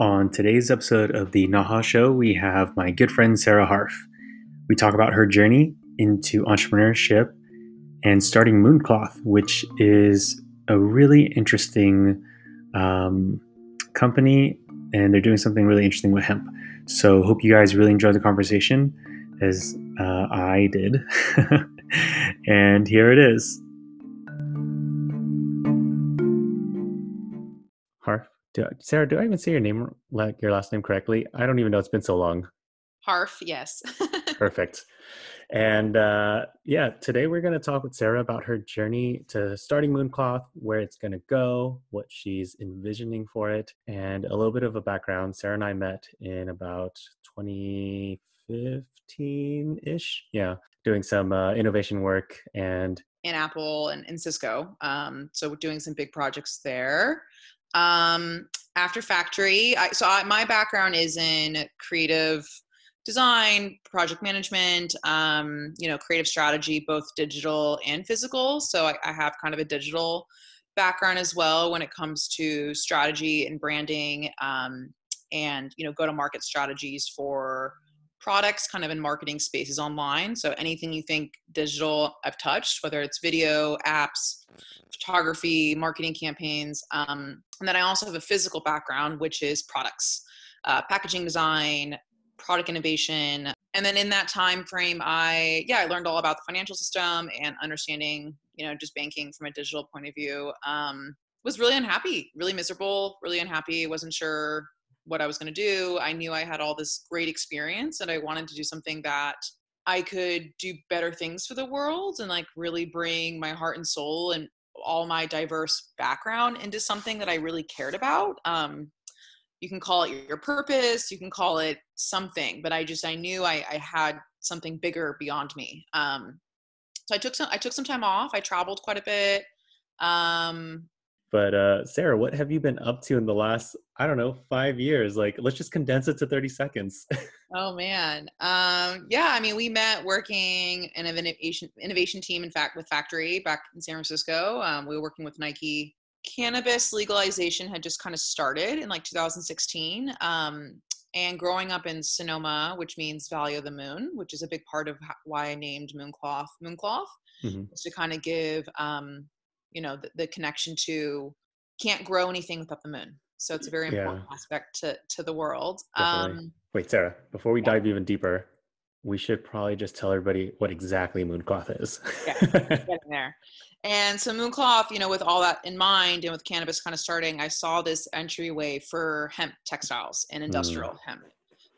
On today's episode of the Nha Show, we have my good friend Sarah Harf. We talk about her journey into entrepreneurship and starting Mooncloth, which is a really interesting um, company, and they're doing something really interesting with hemp. So, hope you guys really enjoyed the conversation as uh, I did. and here it is. Do, Sarah, do I even say your name like your last name correctly? I don't even know. It's been so long. Harf, yes. Perfect. And uh, yeah, today we're going to talk with Sarah about her journey to starting Mooncloth, where it's going to go, what she's envisioning for it, and a little bit of a background. Sarah and I met in about 2015 ish. Yeah, doing some uh, innovation work and in Apple and in Cisco. Um, so doing some big projects there. Um, after Factory, I, so I, my background is in creative design, project management, um, you know, creative strategy, both digital and physical. So I, I, have kind of a digital background as well when it comes to strategy and branding, um, and you know, go to market strategies for products, kind of in marketing spaces online. So anything you think digital, I've touched, whether it's video, apps, photography, marketing campaigns, um, and then I also have a physical background, which is products. Uh, packaging design, product innovation and then in that time frame i yeah i learned all about the financial system and understanding you know just banking from a digital point of view um, was really unhappy really miserable really unhappy wasn't sure what i was going to do. I knew i had all this great experience and i wanted to do something that i could do better things for the world and like really bring my heart and soul and all my diverse background into something that i really cared about. Um, you can call it your purpose you can call it something but i just i knew i, I had something bigger beyond me. Um, so i took some i took some time off. I traveled quite a bit. Um, but uh, sarah what have you been up to in the last i don't know five years? Like let's just condense it to 30 seconds. Oh man. Um, yeah i mean we met working in an innovation innovation team in fact with factory back in san francisco. Um, we were working with nike. Cannabis legalization had just kind of started in like 2016. Um, and growing up in Sonoma, which means Valley of the Moon, which is a big part of why I named Mooncloth Mooncloth, mm-hmm. is to kind of give, um, you know, the, the, connection to can't grow anything without the moon. So it's a very important yeah. aspect to to the world. Um, Wait, Sarah, before we yeah. dive even deeper, we should probably just tell everybody what exactly Mooncloth is. yeah, get in there. And so Mooncloth, you know, with all that in mind and with cannabis kind of starting, I saw this entryway for hemp textiles and industrial mm. hemp.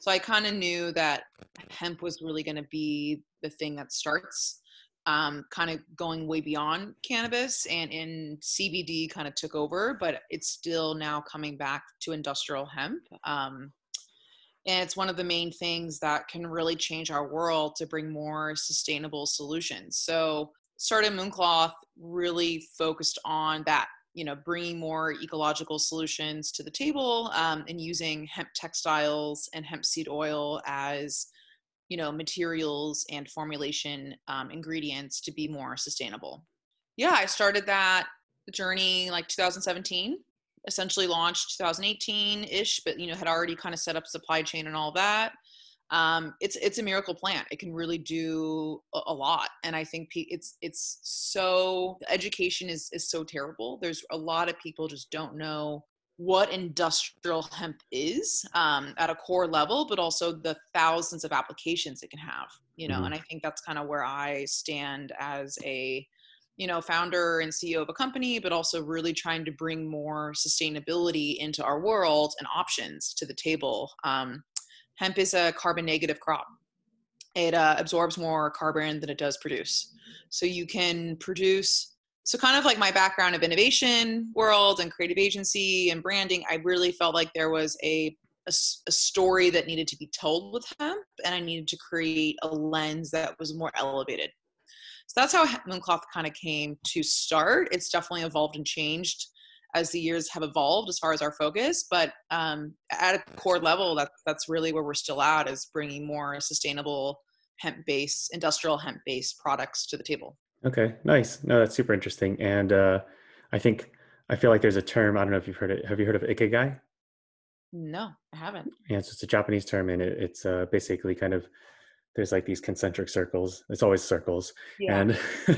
So I kind of knew that hemp was really going to be the thing that starts um, kind of going way beyond cannabis and in CBD kind of took over, but it's still now coming back to industrial hemp. Um, and it's one of the main things that can really change our world to bring more sustainable solutions. So started Mooncloth really focused on that you know bringing more ecological solutions to the table um, and using hemp textiles and hemp seed oil as you know materials and formulation um, ingredients to be more sustainable yeah i started that journey like 2017 essentially launched 2018-ish but you know had already kind of set up supply chain and all that um, it's it's a miracle plant. It can really do a, lot, and I think it's it's so education is is so terrible. There's a lot of people just don't know what industrial hemp is um, at a core level, but also the thousands of applications it can have. You know, mm-hmm. and I think that's kind of where I stand as a you know founder and ceo of a company but also really trying to bring more sustainability into our world and options to the table um, hemp is a carbon negative crop. It uh, absorbs more carbon than it does produce. So you can produce, so kind of like my background of innovation world and creative agency and branding, I really felt like there was a, a, a story that needed to be told with hemp and I needed to create a lens that was more elevated. So that's how Mooncloth kind of came to start. It's definitely evolved and changed as the years have evolved as far as our focus but um, at a core level that, that's really where we're still at is bringing more sustainable hemp based industrial hemp based products to the table Okay, nice. No, that's super interesting. And uh, I think I feel like there's a term. I don't know if you've heard it. Have you heard of ikigai? No, I haven't. Yeah, so it's a Japanese term, and it, it's uh, basically kind of there's like these concentric circles. It's always circles, Yeah. and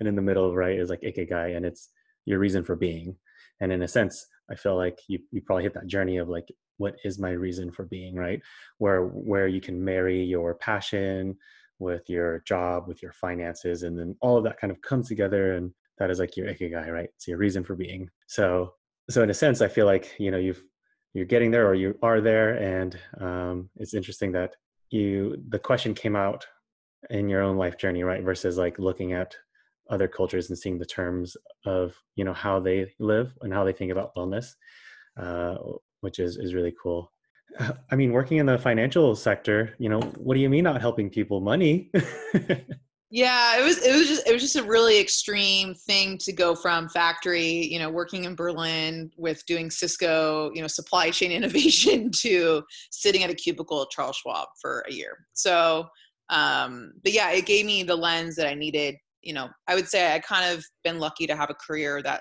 and in the middle, right, is like ikigai, and it's your reason for being. And in a sense, I feel like you you probably hit that journey of like, what is my reason for being, right? Where where you can marry your passion with your job, with your finances, and then all of that kind of comes together, and that is like your ikigai, right? It's your reason for being. So so in a sense, I feel like you know you've you're getting there or you are there, and um, it's interesting that you the question came out in your own life journey right versus like looking at other cultures and seeing the terms of you know how they live and how they think about wellness uh, which is is really cool i mean working in the financial sector you know what do you mean not helping people money Yeah, it was it was just it was just a really extreme thing to go from factory, you know, working in Berlin with doing Cisco, you know, supply chain innovation to sitting at a cubicle at Charles Schwab for a year. So, um, but yeah, it gave me the lens that I needed. You know, I would say I kind of been lucky to have a career that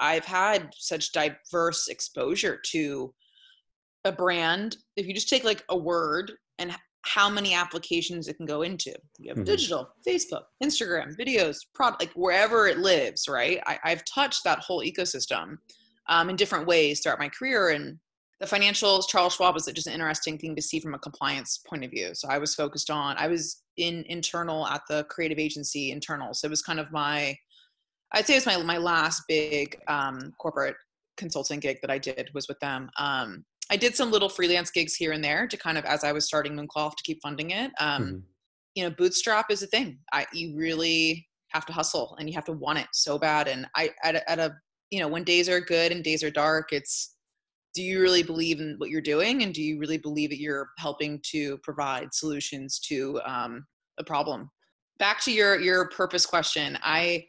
I've had such diverse exposure to a brand. If you just take like a word and how many applications it can go into. You have Mhm. digital, Facebook, Instagram, videos, product, like wherever it lives, right? I, I've touched that whole ecosystem um, in different ways throughout my career. And the financials, Charles Schwab was just an interesting thing to see from a compliance point of view. So I was focused on, I was in internal at the creative agency internal. So it was kind of my, I'd say it was my, my last big um, corporate consulting gig that I did was with them. Um, I did some little freelance gigs here and there to kind of as I was starting Mooncloth to keep funding it. Um, Mhm. You know, bootstrap is a thing. I you really have to hustle and you have to want it so bad. And I at a, at a you know when days are good and days are dark, it's do you really believe in what you're doing and do you really believe that you're helping to provide solutions to um, a problem? Back to your your purpose question, I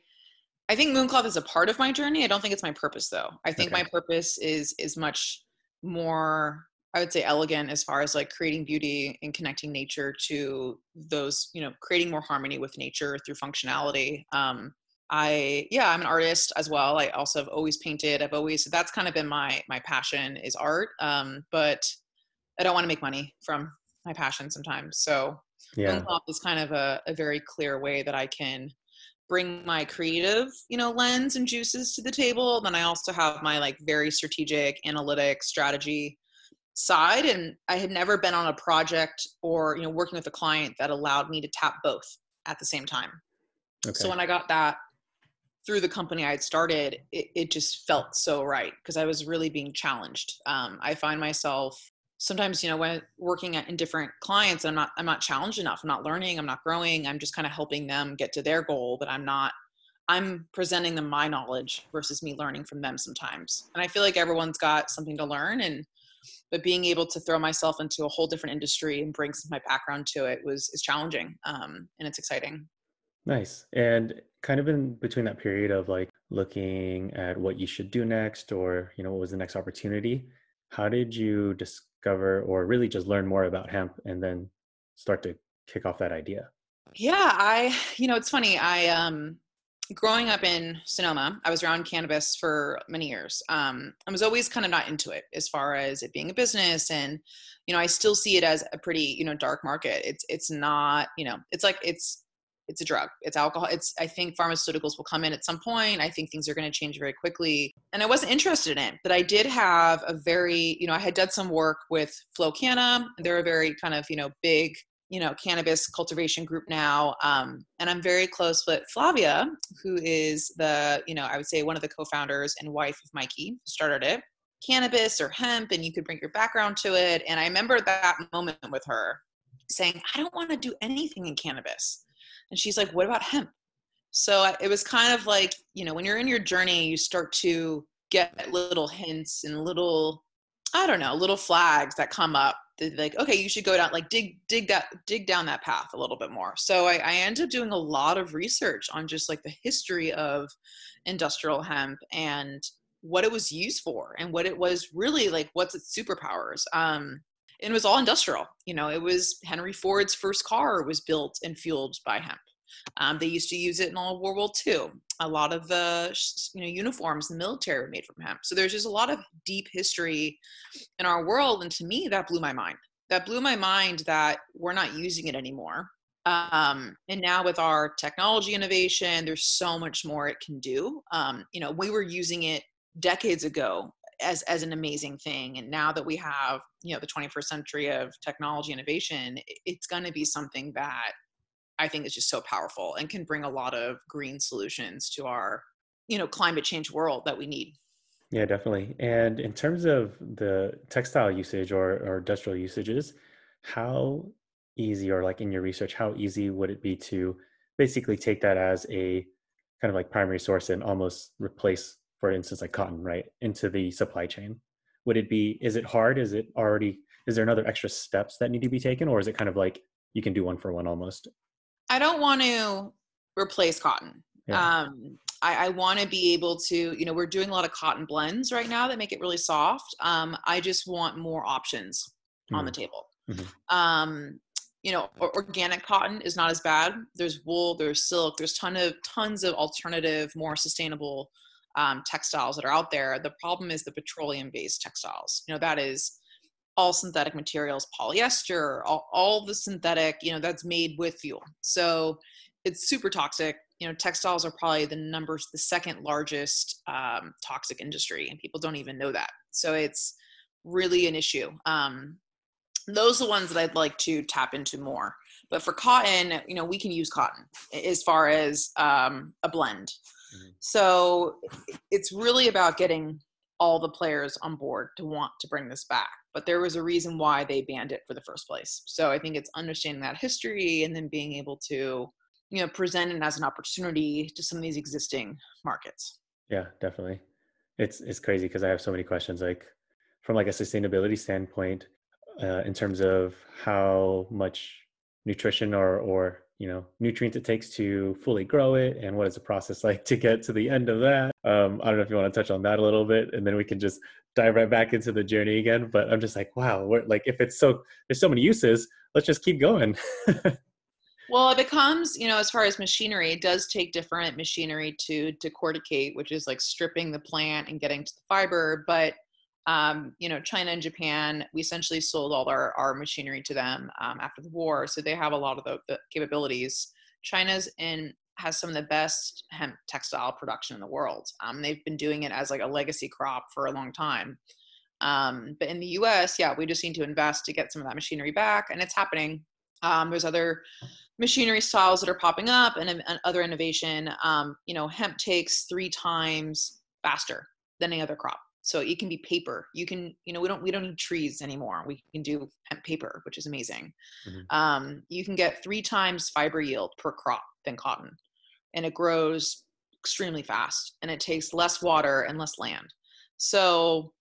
I think Mooncloth is a part of my journey. I don't think it's my purpose though. I think Okay. my purpose is is much more I would say elegant as far as like creating beauty and connecting nature to those, you know, creating more harmony with nature through functionality. Um, I yeah, I'm an artist as well. I also have always painted. I've always that's kind of been my my passion is art. Um, but I don't want to make money from my passion sometimes. So yeah is kind of a, a very clear way that I can bring my creative, you know, lens and juices to the table. Then I also have my like very strategic analytic strategy side. And I had never been on a project or, you know, working with a client that allowed me to tap both at the same time. okay So when I got that through the company I had started, it, it just felt so right because I was really being challenged. Um, I find myself sometimes, you know, when working in different clients, I'm not I'm not challenged enough. I'm not learning. I'm not growing. I'm just kind of helping them get to their goal, but I'm not. I'm presenting them my knowledge versus me learning from them sometimes. And I feel like everyone's got something to learn, and but being able to throw myself into a whole different industry and bring some of my background to it was is challenging, um, and it's exciting. Nice. And kind of in between that period of like looking at what you should do next or, you know, what was the next opportunity, how did you discover or really just learn more about hemp and then start to kick off that idea? Yeah, I, you know, it's funny. I, um, growing up in Sonoma, I was around cannabis for many years. Um, I was always kind of not into it as far as it being a business. And, you know, I still see it as a pretty, you know, dark market. It's, it's not, you know, it's like, it's, it's a drug. It's alcohol. It's, I think pharmaceuticals will come in at some point. I think things are going to change very quickly. And I wasn't interested in it, but I did have a very, you know, I had done some work with Flow Kana. They're a very kind of, you know, big you know cannabis cultivation group now um, and i'm very close with flavia who is the you know i would say one of the co-founders and wife of mikey who started it cannabis or hemp and you could bring your background to it and i remember that moment with her saying i don't want to do anything in cannabis and she's like what about hemp? So it was kind of like you know when you're in your journey you start to get little hints and little i don't know little flags that come up that like okay you should go down like dig dig that dig down that path a little bit more. So I, I ended up doing a lot of research on just like the history of industrial hemp and what it was used for and what it was really like what's its superpowers. Um and it was all industrial you know it was henry ford's first car was built and fueled by hemp Um, they used to use it in all World War II. A lot of the you know uniforms in the military were made from hemp. So there's just a lot of deep history in our world, and to me, that blew my mind. That blew my mind that we're not using it anymore. Um, and now with our technology innovation, there's so much more it can do. Um, you know, we were using it decades ago as as an amazing thing and now that we have you know the 21st century of technology innovation it's going to be something that i think is just so powerful and can bring a lot of green solutions to our you know climate change world that we need. Yeah definitely. And in terms of the textile usage or, or industrial usages how easy or like in your research how easy would it be to basically take that as a kind of like primary source and almost replace for instance like cotton right into the supply chain would it be is it hard is it already is there another extra steps that need to be taken or is it kind of like you can do one for one almost i don't want to replace cotton yeah. um, i, I want to be able to you know we're doing a lot of cotton blends right now that make it really soft um, i just want more options mm-hmm. on the mm-hmm. table mm-hmm. um, you know organic cotton is not as bad there's wool there's silk there's ton of tons of alternative more sustainable um, textiles that are out there. The problem is the petroleum based textiles. You know, that is all synthetic materials, polyester, all, all the synthetic, you know, that's made with fuel. So it's super toxic. You know, textiles are probably the numbers, the second largest um, toxic industry, and people don't even know that. So it's really an issue. Um, those are the ones that I'd like to tap into more. But for cotton, you know, we can use cotton as far as um, a blend. Mm-hmm. So it's really about getting all the players on board to want to bring this back. But there was a reason why they banned it for the first place. So I think it's understanding that history and then being able to, you know, present it as an opportunity to some of these existing markets. Yeah, definitely. It's it's crazy because I have so many questions like from like a sustainability standpoint uh, in terms of how much nutrition or or you know nutrients it takes to fully grow it and what is the process like to get to the end of that. Um, i don't know if you want to touch on that a little bit and then we can just dive right back into the journey again but i'm just like wow we're, like if it's so there's so many uses let's just keep going. Well it becomes you know as far as machinery it does take different machinery to decorticate which is like stripping the plant and getting to the fiber but um, you know, China and Japan, we essentially sold all our, our machinery to them um, after the war. So they have a lot of the, the, capabilities. China's in has some of the best hemp textile production in the world. Um, they've been doing it as like a legacy crop for a long time. Um, but in the U.S., yeah, we just need to invest to get some of that machinery back, and it's happening. Um, there's other machinery styles that are popping up, and, and other innovation. Um, you know, hemp takes three times faster than any other crop so it can be paper. You can you know we don't we don't need trees anymore. We can do hemp paper which is amazing. Mm-hmm. um, you can get three times fiber yield per crop than cotton and it grows extremely fast and it takes less water and less land. So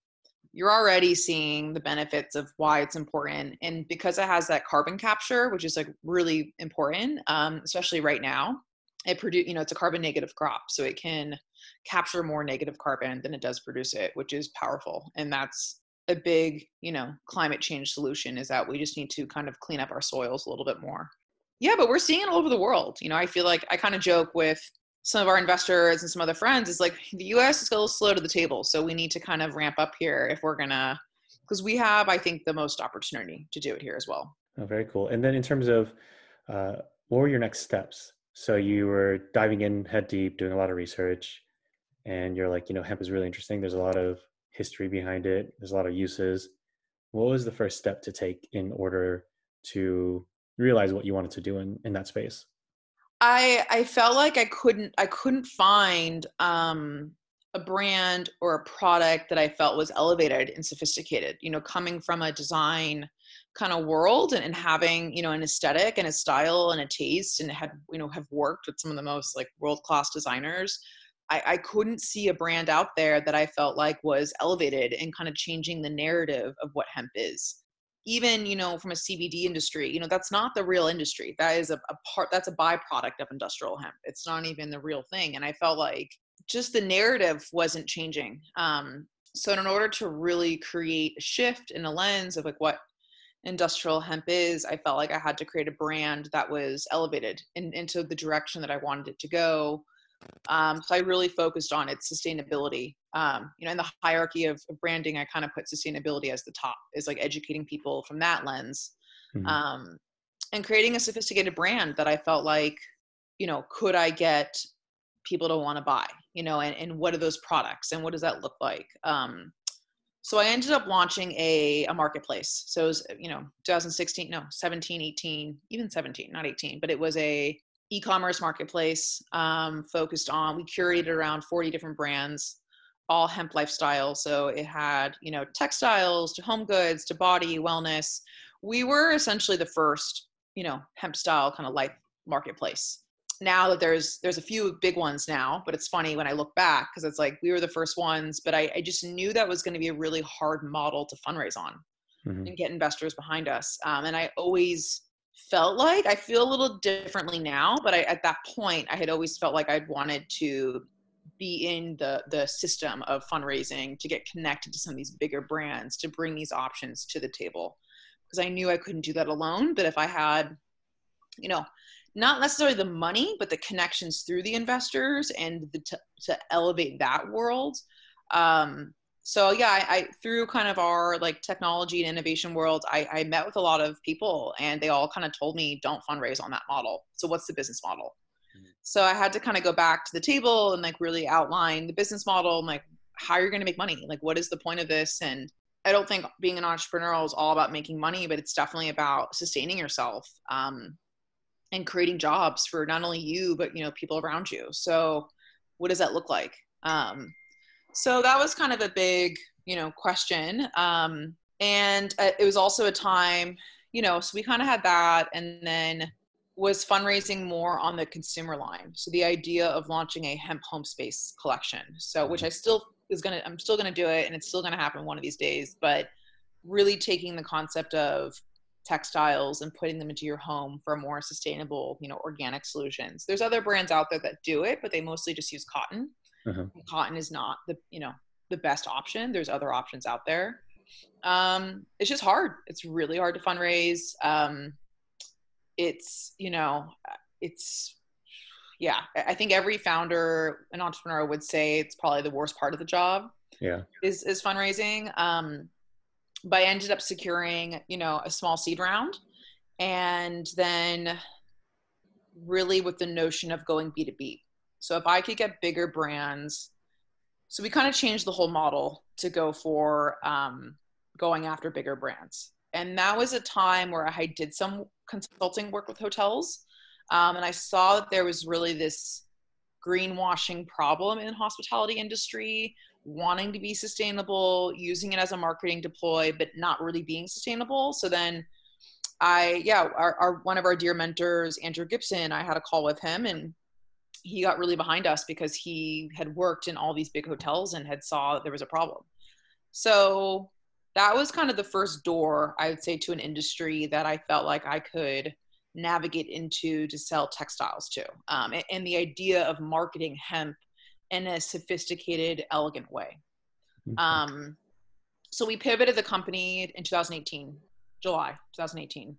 you're already seeing the benefits of why it's important and because it has that carbon capture which is like really important um, especially right now it produce you know it's a carbon negative crop so it can capture more negative carbon than it does produce it which is powerful and that's a big you know climate change solution is that we just need to kind of clean up our soils a little bit more. Yeah but we're seeing it all over the world you know i feel like i kind of joke with some of our investors and some other friends is like the us is a little slow to the table so we need to kind of ramp up here if we're gonna because we have i think the most opportunity to do it here as well. Oh, very cool and then in terms of uh, what were your next steps so you were diving in head deep, doing a lot of research, and you're like, you know, hemp is really interesting. There's a lot of history behind it. There's a lot of uses. What was the first step to take in order to realize what you wanted to do in, in that space? I I felt like I couldn't I couldn't find um, a brand or a product that I felt was elevated and sophisticated. You know, coming from a design kind of world and, and having you know an aesthetic and a style and a taste and had you know have worked with some of the most like world class designers I, I couldn't see a brand out there that I felt like was elevated and kind of changing the narrative of what hemp is. Even, you know, from a CBD industry, you know, that's not the real industry. That is a, a part, that's a byproduct of industrial hemp. It's not even the real thing. And I felt like just the narrative wasn't changing. Um, so in order to really create a shift in a lens of like what industrial hemp is, I felt like I had to create a brand that was elevated in, into the direction that I wanted it to go. Um, so I really focused on its sustainability. Um, you know, in the hierarchy of, of, branding, I kind of put sustainability as the top, is like educating people from that lens, mm-hmm. um, and creating a sophisticated brand that I felt like, you know, could I get people to want to buy? You know, and, and what are those products and what does that look like? Um, so I ended up launching a, a marketplace. So it was, you know, 2016, no, 17, 18, even 17, not 18, but it was a e-commerce marketplace um, focused on, we curated around 40 different brands, all hemp lifestyle. So it had, you know, textiles to home goods to body wellness. We were essentially the first, you know, hemp style kind of life marketplace now that there's there's a few big ones now but it's funny when i look back because it's like we were the first ones but i, I just knew that was going to be a really hard model to fundraise on mm-hmm. and get investors behind us um, and i always felt like i feel a little differently now but I, at that point i had always felt like i'd wanted to be in the the system of fundraising to get connected to some of these bigger brands to bring these options to the table because i knew i couldn't do that alone but if i had you know not necessarily the money, but the connections through the investors and the t- to elevate that world. Um, so yeah, I, I, through kind of our like technology and innovation world, I, I met with a lot of people, and they all kind of told me, "Don't fundraise on that model." So what's the business model? Mm-hmm. So I had to kind of go back to the table and like really outline the business model and like how you're going to make money. Like, what is the point of this? And I don't think being an entrepreneur is all about making money, but it's definitely about sustaining yourself. Um, and creating jobs for not only you but you know people around you. So what does that look like? Um, so that was kind of a big you know question. Um, and uh, it was also a time you know so we kind of had that and then was fundraising more on the consumer line. So the idea of launching a hemp home space collection. So which i still is gonna i'm still gonna do it and it's still gonna happen one of these days but really taking the concept of textiles and putting them into your home for more sustainable, you know, organic solutions. There's other brands out there that do it, but they mostly just use cotton. Uh-huh. Cotton is not the, you know, the best option. There's other options out there. Um, it's just hard. It's really hard to fundraise. Um, it's, you know, it's, yeah, I think every founder, and entrepreneur would say it's probably the worst part of the job. Yeah. Is, is fundraising. Um, but I ended up securing, you know, a small seed round and then really with the notion of going B2B. So if I could get bigger brands, so we kind of changed the whole model to go for um, going after bigger brands. And that was a time where I did some consulting work with hotels. Um, and I saw that there was really this greenwashing problem in hospitality industry wanting to be sustainable, using it as a marketing deploy, but not really being sustainable. So then I, yeah, our, our one of our dear mentors, Andrew Gibson, I had a call with him and he got really behind us because he had worked in all these big hotels and had saw that there was a problem. So that was kind of the first door I would say to an industry that I felt like I could navigate into to sell textiles to. Um, and, and the idea of marketing hemp in a sophisticated, elegant way. Mm-hmm. Um, so we pivoted the company in 2018, July 2018.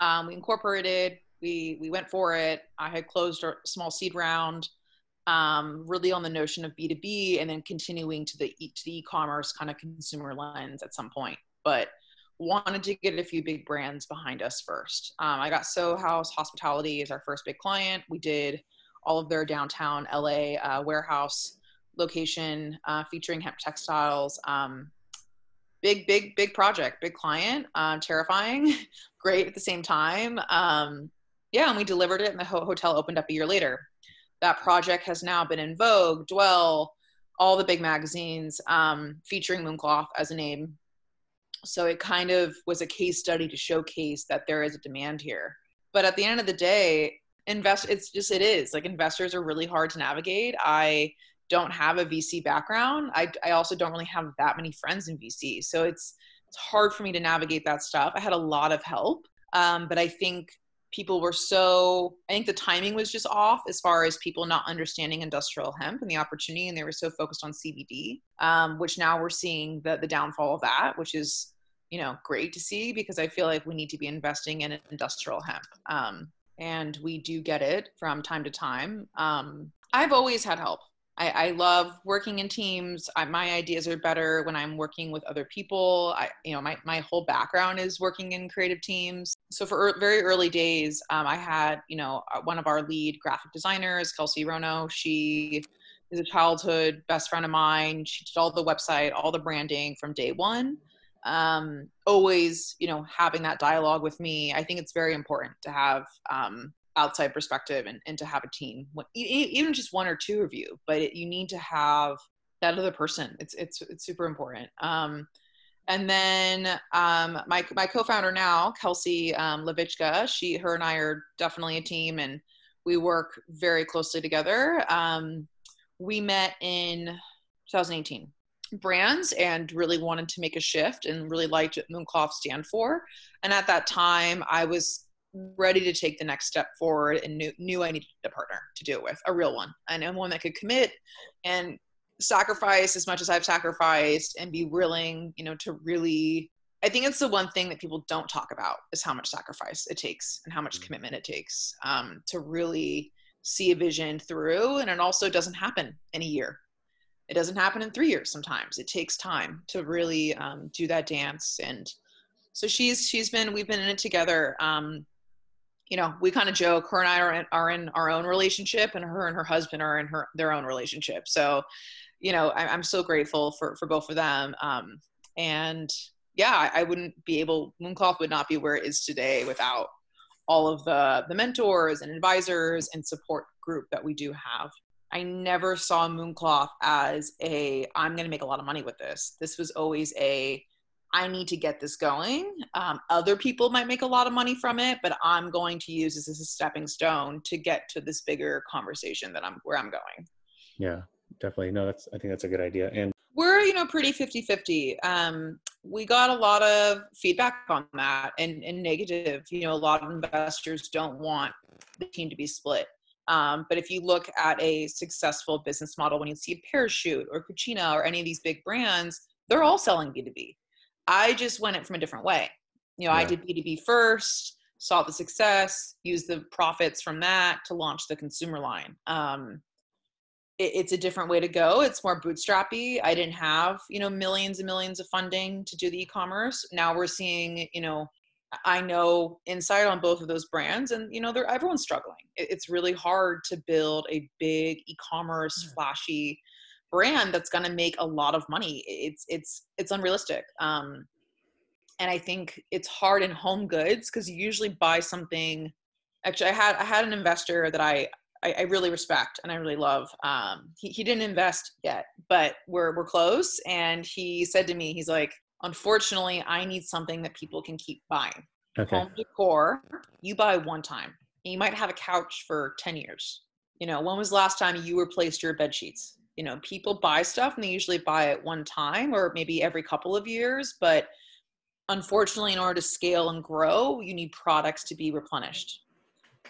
Um, we incorporated, we we went for it. I had closed a small seed round, um, really on the notion of B2B, and then continuing to the e- to the e-commerce kind of consumer lens at some point. But wanted to get a few big brands behind us first. Um, I got Soho House Hospitality as our first big client. We did all of their downtown LA uh, warehouse location uh, featuring hemp textiles. Um, big, big, big project, big client, um, terrifying, great at the same time. Um, yeah, and we delivered it, and the ho- hotel opened up a year later. That project has now been in Vogue, Dwell, all the big magazines, um, featuring Mooncloth as a name. So it kind of was a case study to showcase that there is a demand here. But at the end of the day, invest it's just it is like investors are really hard to navigate. I don't have a vc background. I, I also don't really have that many friends in vc so it's it's hard for me to navigate that stuff. I had a lot of help um, but i think people were so i think the timing was just off as far as people not understanding industrial hemp and the opportunity and they were so focused on cbd um, which now we're seeing the, the downfall of that which is you know great to see because I feel like we need to be investing in industrial hemp. Um, and we do get it from time to time. Um, I've always had help. I, I love working in teams. I, my ideas are better when I'm working with other people. I, you know, my, my whole background is working in creative teams. So for er, very early days, um, I had, you know, uh, one of our lead graphic designers, Kelsey Rono. She is a childhood best friend of mine. She did all the website, all the branding from day one. Um, always, you know, having that dialogue with me. I think it's very important to have um, outside perspective and, and to have a team. Even just one or two of you but it, you need to have that other person. It's it's it's super important. Um, and then um, my my co-founder now kelsey um, levichka she her and i are definitely a team and we work very closely together. Um, we met in 2018 brands and really wanted to make a shift and really liked what mooncloth stand for and at that time i was ready to take the next step forward and knew, knew I needed a partner to do it with, a real one, and one that could commit and sacrifice as much as I've sacrificed and be willing, you know, to really. I think it's the one thing that people don't talk about is how much sacrifice it takes and how much mm-hmm. commitment it takes um, to really see a vision through. And it also doesn't happen in a year. It doesn't happen in three years. Sometimes it takes time to really um, do that dance. And so she's she's been we've been in it together. Um, you know, we kind of joke. Her and I are in, are in our own relationship, and her and her husband are in her their own relationship. So, you know, I, am so grateful for for both of them. Um, and yeah, I, I wouldn't be able. Mooncloth would not be where it is today without all of the the mentors and advisors and support group that we do have. I never saw Mooncloth as a I'm going to make a lot of money with this. This was always a I need to get this going. Um, other people might make a lot of money from it, but I'm going to use this as a stepping stone to get to this bigger conversation that I'm where I'm going. Yeah, definitely. No, that's I think that's a good idea. And we're you know pretty 50 50 um, we got a lot of feedback on that and, and negative you know a lot of investors don't want the team to be split um, but if you look at a successful business model when you see a parachute or Cucina or any of these big brands they're all selling b2b I just went it from a different way. You know, yeah. I did B2B first, saw the success, used the profits from that to launch the consumer line. Um, it, it's a different way to go. It's more bootstrappy. I didn't have, you know, millions and millions of funding to do the e-commerce. Now we're seeing, you know, I know insight on both of those brands, and you know, they're everyone's struggling. It's really hard to build a big e-commerce, mm. flashy brand that's going to make a lot of money it's it's it's unrealistic um and i think it's hard in home goods because you usually buy something actually i had i had an investor that i I, I really respect and I really love. Um, he, he didn't invest yet, but we're we're close. And he said to me, he's like, unfortunately, I need something that people can keep buying. Okay. Home decor, you buy one time. You might have a couch for ten years. You know, when was the last time you replaced your bed sheets? you know people buy stuff and they usually buy it one time or maybe every couple of years but unfortunately in order to scale and grow you need products to be replenished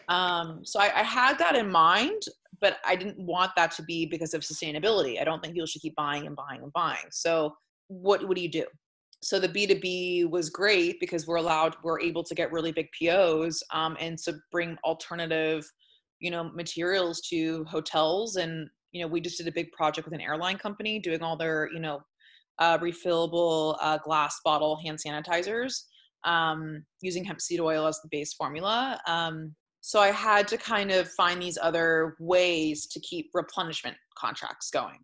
um, so I, I, had that in mind but i didn't want that to be because of sustainability i don't think people should keep buying and buying and buying so what, what do you do so the b2b was great because we're allowed we're able to get really big pos um, and to bring alternative you know materials to hotels and you know, we just did a big project with an airline company doing all their, you know, uh, refillable uh, glass bottle hand sanitizers um, using hemp seed oil as the base formula. Um, so I had to kind of find these other ways to keep replenishment contracts going,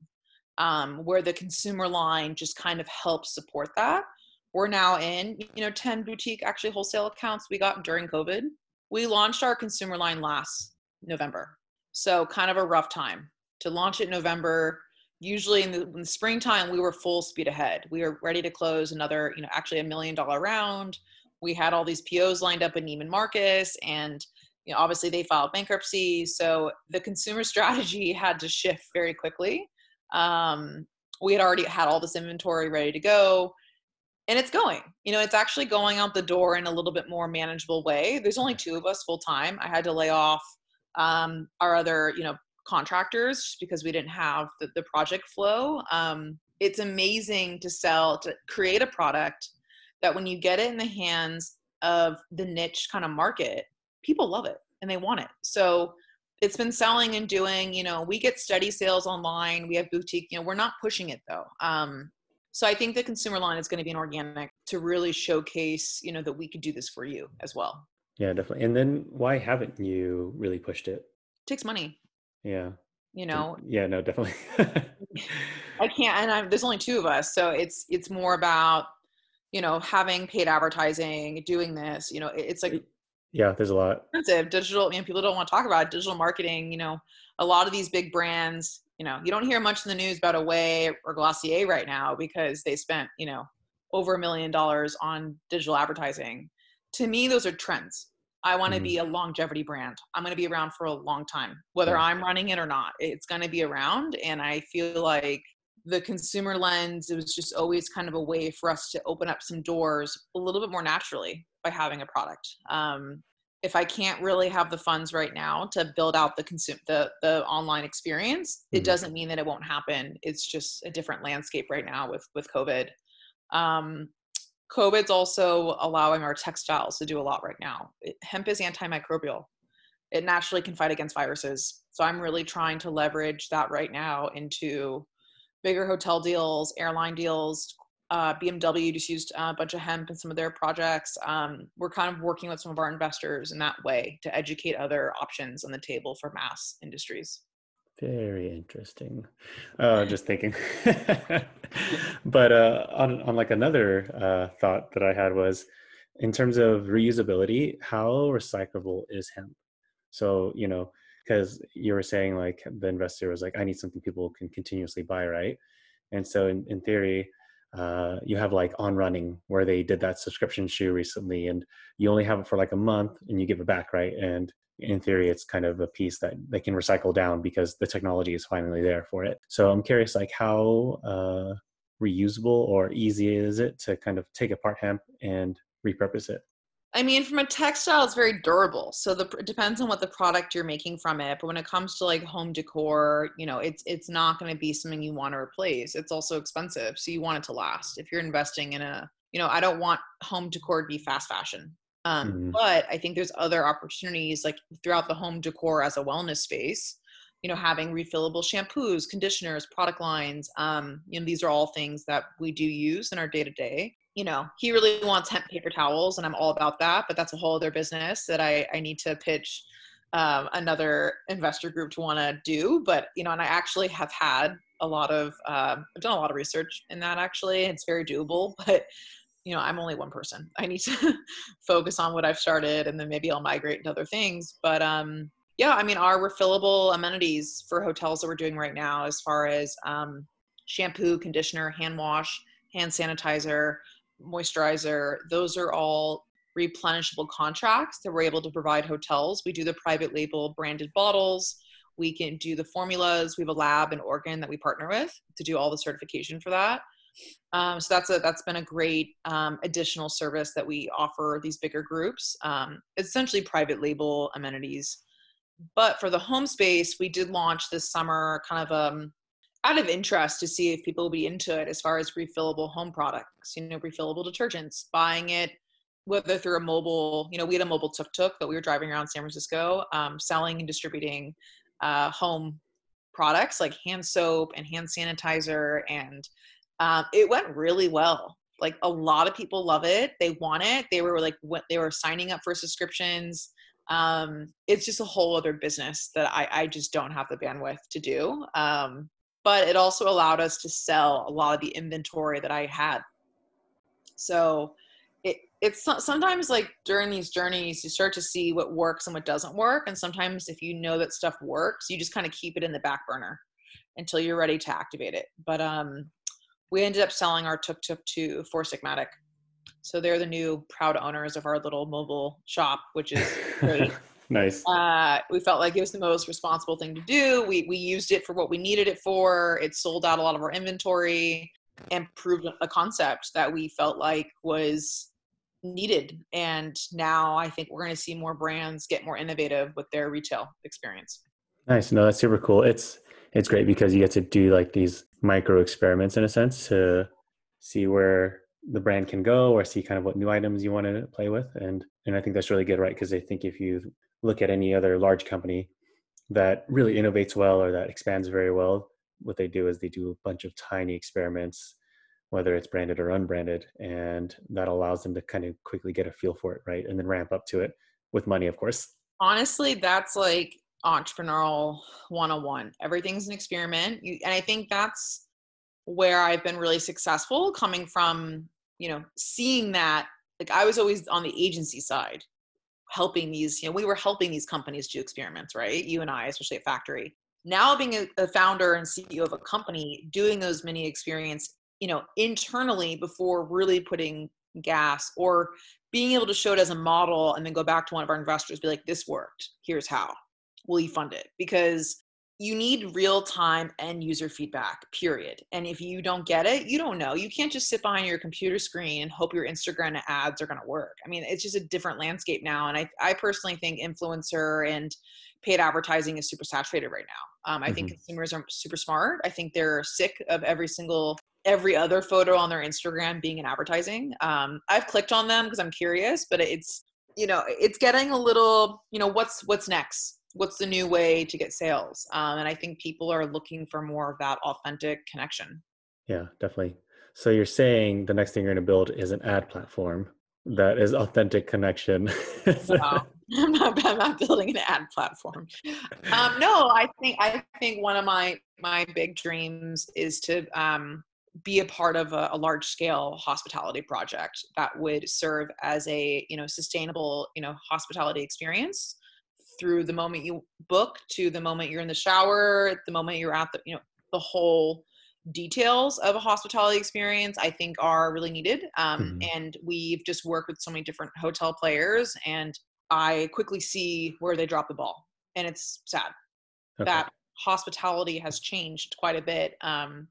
um, where the consumer line just kind of helps support that. We're now in, you know, 10 boutique actually wholesale accounts we got during COVID. We launched our consumer line last November. So kind of a rough time to launch it in November. Usually in the, in the, springtime, we were full speed ahead. We were ready to close another, you know, actually a million dollar round. We had all these POs lined up in Neiman Marcus, and you know, obviously they filed bankruptcy. So the consumer strategy had to shift very quickly. Um, we had already had all this inventory ready to go and it's going you know it's actually going out the door in a little bit more manageable way there's only two of us full time i had to lay off um, our other you know contractors because we didn't have the, the project flow. Um, it's amazing to sell, to create a product that when you get it in the hands of the niche kind of market, people love it and they want it. So it's been selling and doing, you know, we get steady sales online. We have boutique, you know, we're not pushing it though. Um, so I think the consumer line is going to be an organic to really showcase, you know, that we could do this for you as well. Yeah, definitely. And then why haven't you really pushed it? it takes money. Yeah. You know. Yeah, no, definitely. I can't and I'm, there's only two of us, so it's it's more about you know having paid advertising, doing this, you know, it's like yeah, there's a lot. Expensive digital, I mean, people don't want to talk about it, digital marketing, you know, a lot of these big brands, you know, you don't hear much in the news about Away or Glossier right now because they spent, you know, over a million dollars on digital advertising. To me, those are trends. I want to mm-hmm. be a longevity brand. I'm going to be around for a long time, whether yeah. I'm running it or not. It's going to be around. And I feel like the consumer lens, it was just always kind of a way for us to open up some doors a little bit more naturally by having a product. Um, if I can't really have the funds right now to build out the consume the the online experience, it mm-hmm. doesn't mean that it won't happen. It's just a different landscape right now with with COVID. Um, COVID's also allowing our textiles to do a lot right now. It, hemp is antimicrobial. It naturally can fight against viruses. So I'm really trying to leverage that right now into bigger hotel deals, airline deals, uh, BMW just used a bunch of hemp in some of their projects. Um, we're kind of working with some of our investors in that way to educate other options on the table for mass industries. Very interesting. Uh, just thinking. but uh, on on like another uh, thought that I had was, in terms of reusability, how recyclable is hemp? So you know, because you were saying like the investor was like, I need something people can continuously buy, right? And so in, in theory, uh, you have like on running where they did that subscription shoe recently and you only have it for like a month and you give it back right? And in theory it's kind of a piece that they can recycle down because the technology is finally there for it. So i'm curious like how uh, reusable or easy is it to kind of take apart hemp and repurpose it I mean, from a textile, it's very durable. So the, it depends on what the product you're making from it. But when it comes to like home decor, you know, it's it's not going to be something you want to replace. It's also expensive, so you want it to last. If you're investing in a, you know, I don't want home decor to be fast fashion. Um, mm-hmm. But I think there's other opportunities like throughout the home decor as a wellness space. You know, having refillable shampoos, conditioners, product lines. Um, you know, these are all things that we do use in our day to day you know, he really wants hemp paper towels, and I'm all about that. But that's a whole other business that I I need to pitch um, another investor group to want to do. But you know, and I actually have had a lot of uh, I've done a lot of research in that. Actually, it's very doable, but you know, I'm only one person. I need to focus on what I've started, and then maybe I'll migrate into other things. But um, yeah, I mean, our refillable amenities for hotels that we're doing right now, as far as um, shampoo, conditioner, hand wash, hand sanitizer moisturizer, those are all replenishable contracts that we're able to provide hotels. We do the private label branded bottles. We can do the formulas. We have a lab in Oregon that we partner with to do all the certification for that. Um, so that's a that's been a great um, additional service that we offer these bigger groups. Um, essentially private label amenities. But for the home space, we did launch this summer kind of um, out of interest to see if people will be into it as far as refillable home products, you know, refillable detergents, buying it, whether through a mobile, you know, we had a mobile tuk tuk that we were driving around San Francisco, um, selling and distributing uh, home products like hand soap and hand sanitizer. And um, it went really well. Like a lot of people love it. They want it. They were like, what they were signing up for subscriptions. Um, it's just a whole other business that I, I just don't have the bandwidth to do. Um, but it also allowed us to sell a lot of the inventory that I had. So it it's sometimes like during these journeys you start to see what works and what doesn't work and sometimes if you know that stuff works you just kind of keep it in the back burner until you're ready to activate it. But um we ended up selling our tuk tuk to Four Sigmatic. So they're the new proud owners of our little mobile shop which is great Nice. Uh, we felt like it was the most responsible thing to do. We we used it for what we needed it for. It sold out a lot of our inventory and proved a concept that we felt like was needed. And now I think we're going to see more brands get more innovative with their retail experience. Nice. No, that's super cool. It's it's great because you get to do like these micro experiments in a sense to see where the brand can go or see kind of what new items you want to play with and and i think that's really good right because i think if you look at any other large company that really innovates well or that expands very well. What they do is they do a bunch of tiny experiments whether it's branded or unbranded and that allows them to kind of quickly get a feel for it right and then ramp up to it with money of course. Honestly that's like entrepreneurial 101 everything's an experiment. You, and i think that's where i've been really successful coming from you know seeing that like i was always on the agency side helping these you know we were helping these companies do experiments right? You and i especially at factory. Now being a, a founder and ceo of a company doing those mini experience you know internally before really putting gas or being able to show it as a model and then go back to one of our investors be like this worked. Here's how. Will you fund it? Because you need real time end user feedback period. And if you don't get it you don't know. You can't just sit behind your computer screen and hope your instagram ads are going to work. I mean it's just a different landscape now and i, I personally think influencer and paid advertising is super saturated right now. Um, i mm-hmm. think consumers are super smart. I think they're sick of every single every other photo on their instagram being an advertising. Um, i've clicked on them because i'm curious but it's you know it's getting a little you know what's what's next what's the new way to get sales? Um, and i think people are looking for more of that authentic connection. Yeah definitely. So you're saying the next thing you're going to build is an ad platform that is authentic connection. No, I'm, not, I'm not building an ad platform. Um, no i think i think one of my my big dreams is to um, be a part of a, a, large scale hospitality project that would serve as a you know sustainable you know hospitality experience through the moment you book to the moment you're in the shower, the moment you're at the, you know, the whole details of a hospitality experience i think are really needed um, mm-hmm. and we've just worked with so many different hotel players and i quickly see where they drop the ball and it's sad okay. that hospitality has changed quite a bit um,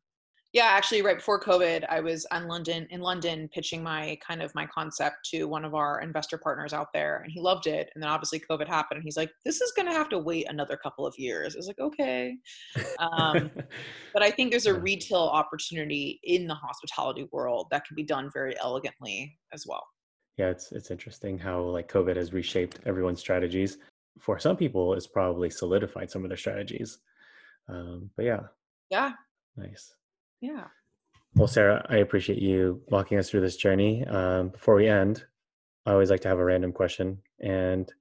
yeah actually right before covid i was on london in london pitching my kind of my concept to one of our investor partners out there and he loved it and then obviously covid happened and he's like this is going to have to wait another couple of years. I was like okay. Um, but i think there's a retail opportunity in the hospitality world that can be done very elegantly as well. Yeah it's it's interesting how like covid has reshaped everyone's strategies. For some people it's probably solidified some of their strategies. Um, but yeah. Yeah. Nice yeah. Well, Sarah, I appreciate you walking us through this journey. Um, before we end, I always like to have a random question, and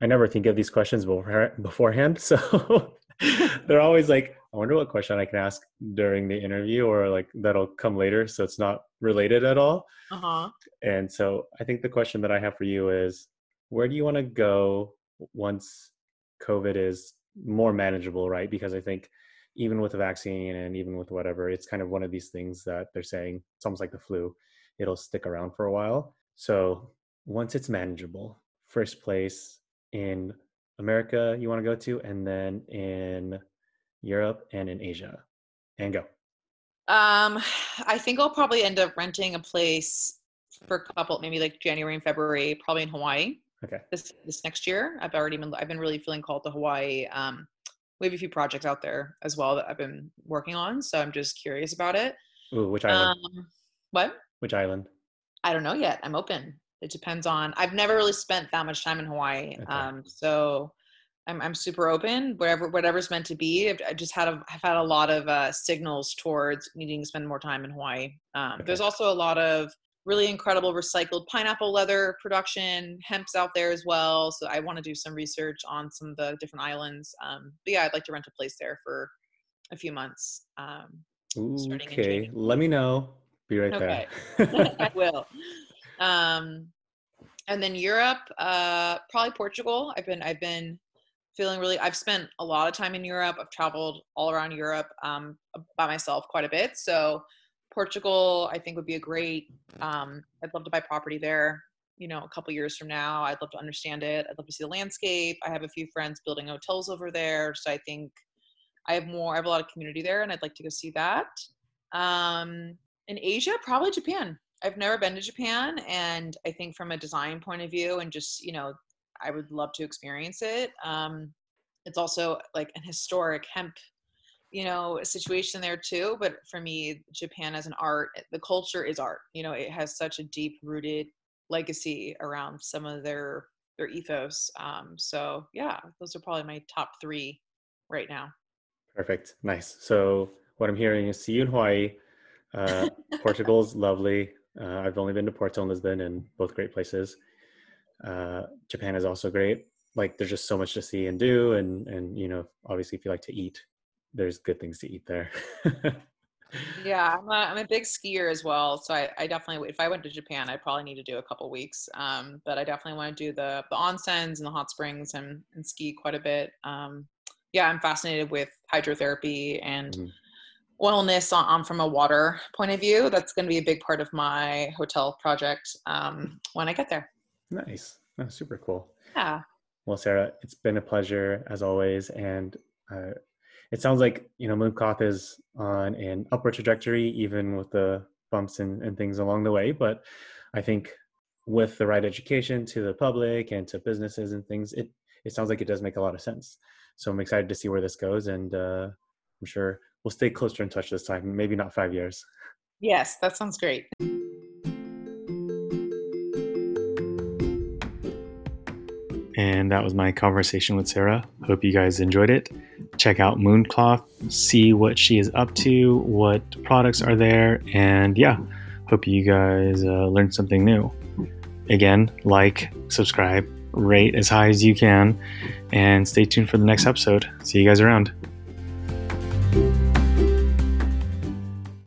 I never think of these questions beforehand. So they're always like, I wonder what question I can ask during the interview, or like that'll come later, so it's not related at all. Uh huh. And so I think the question that I have for you is, where do you want to go once COVID is more manageable, right? Because I think even with a vaccine and even with whatever, it's kind of one of these things that they're saying it's almost like the flu. It'll stick around for a while. So once it's manageable, first place in America you want to go to, and then in Europe and in Asia, and go. Um, I think I'll probably end up renting a place for a couple, maybe like January and February, probably in Hawaii. Okay. This this next year, I've already been I've been really feeling called to Hawaii. Um, we have a few projects out there as well that I've been working on. So I'm just curious about it. Ooh, which island? Um, what? Which island? I don't know yet. I'm open. It depends on. I've never really spent that much time in Hawaii, okay. um, so I'm I'm super open. Whatever whatever's meant to be. I've, I just had a I've had a lot of uh, signals towards needing to spend more time in Hawaii. Um, okay. There's also a lot of really incredible recycled pineapple leather production. Hemp's out there as well. So I want to do some research on some of the different islands. Um, but yeah, I'd like to rent a place there for a few months. Um, okay, let me know. Be right okay. there. I will. Um, and then Europe, uh, probably Portugal. I've been I've been feeling really. I've spent a lot of time in Europe. I've traveled all around Europe um, by myself quite a bit. So Portugal, I think would be a great. Um, I'd love to buy property there. You know, a couple years from now, I'd love to understand it. I'd love to see the landscape. I have a few friends building hotels over there, so I think I have more. I have a lot of community there, and I'd like to go see that. Um, in Asia, probably Japan. I've never been to Japan, and I think from a design point of view, and just you know, I would love to experience it. Um, it's also like an historic hemp you know a situation there too but for me japan as an art the culture is art you know it has such a deep rooted legacy around some of their their ethos um, so yeah those are probably my top three right now. Perfect nice so what i'm hearing is see you in hawaii uh, portugal's lovely uh, i've only been to porto and lisbon and both great places uh, japan is also great like there's just so much to see and do and and you know obviously if you like to eat there's good things to eat there. Yeah I'm a, I'm a big skier as well so I, I definitely if i went to japan I'd probably need to do a couple weeks um, but i definitely want to do the the onsens and the hot springs and, and ski quite a bit um, yeah i'm fascinated with hydrotherapy and mm-hmm. wellness on, on, from a water point of view that's going to be a big part of my hotel project um, when i get there. Nice. That's super cool. Yeah. Well, Sarah, it's been a pleasure as always, and uh, it sounds like you know Mooncloth is on an upward trajectory, even with the bumps and, and things along the way. But I think with the right education to the public and to businesses and things, it it sounds like it does make a lot of sense. So I'm excited to see where this goes, and uh, I'm sure we'll stay closer in touch this time. Maybe not five years. Yes, that sounds great. And that was my conversation with Sarah. Hope you guys enjoyed it. Check out Mooncloth, see what she is up to, what products are there, and yeah, hope you guys uh, learned something new. Again, like, subscribe, rate as high as you can, and stay tuned for the next episode. See you guys around.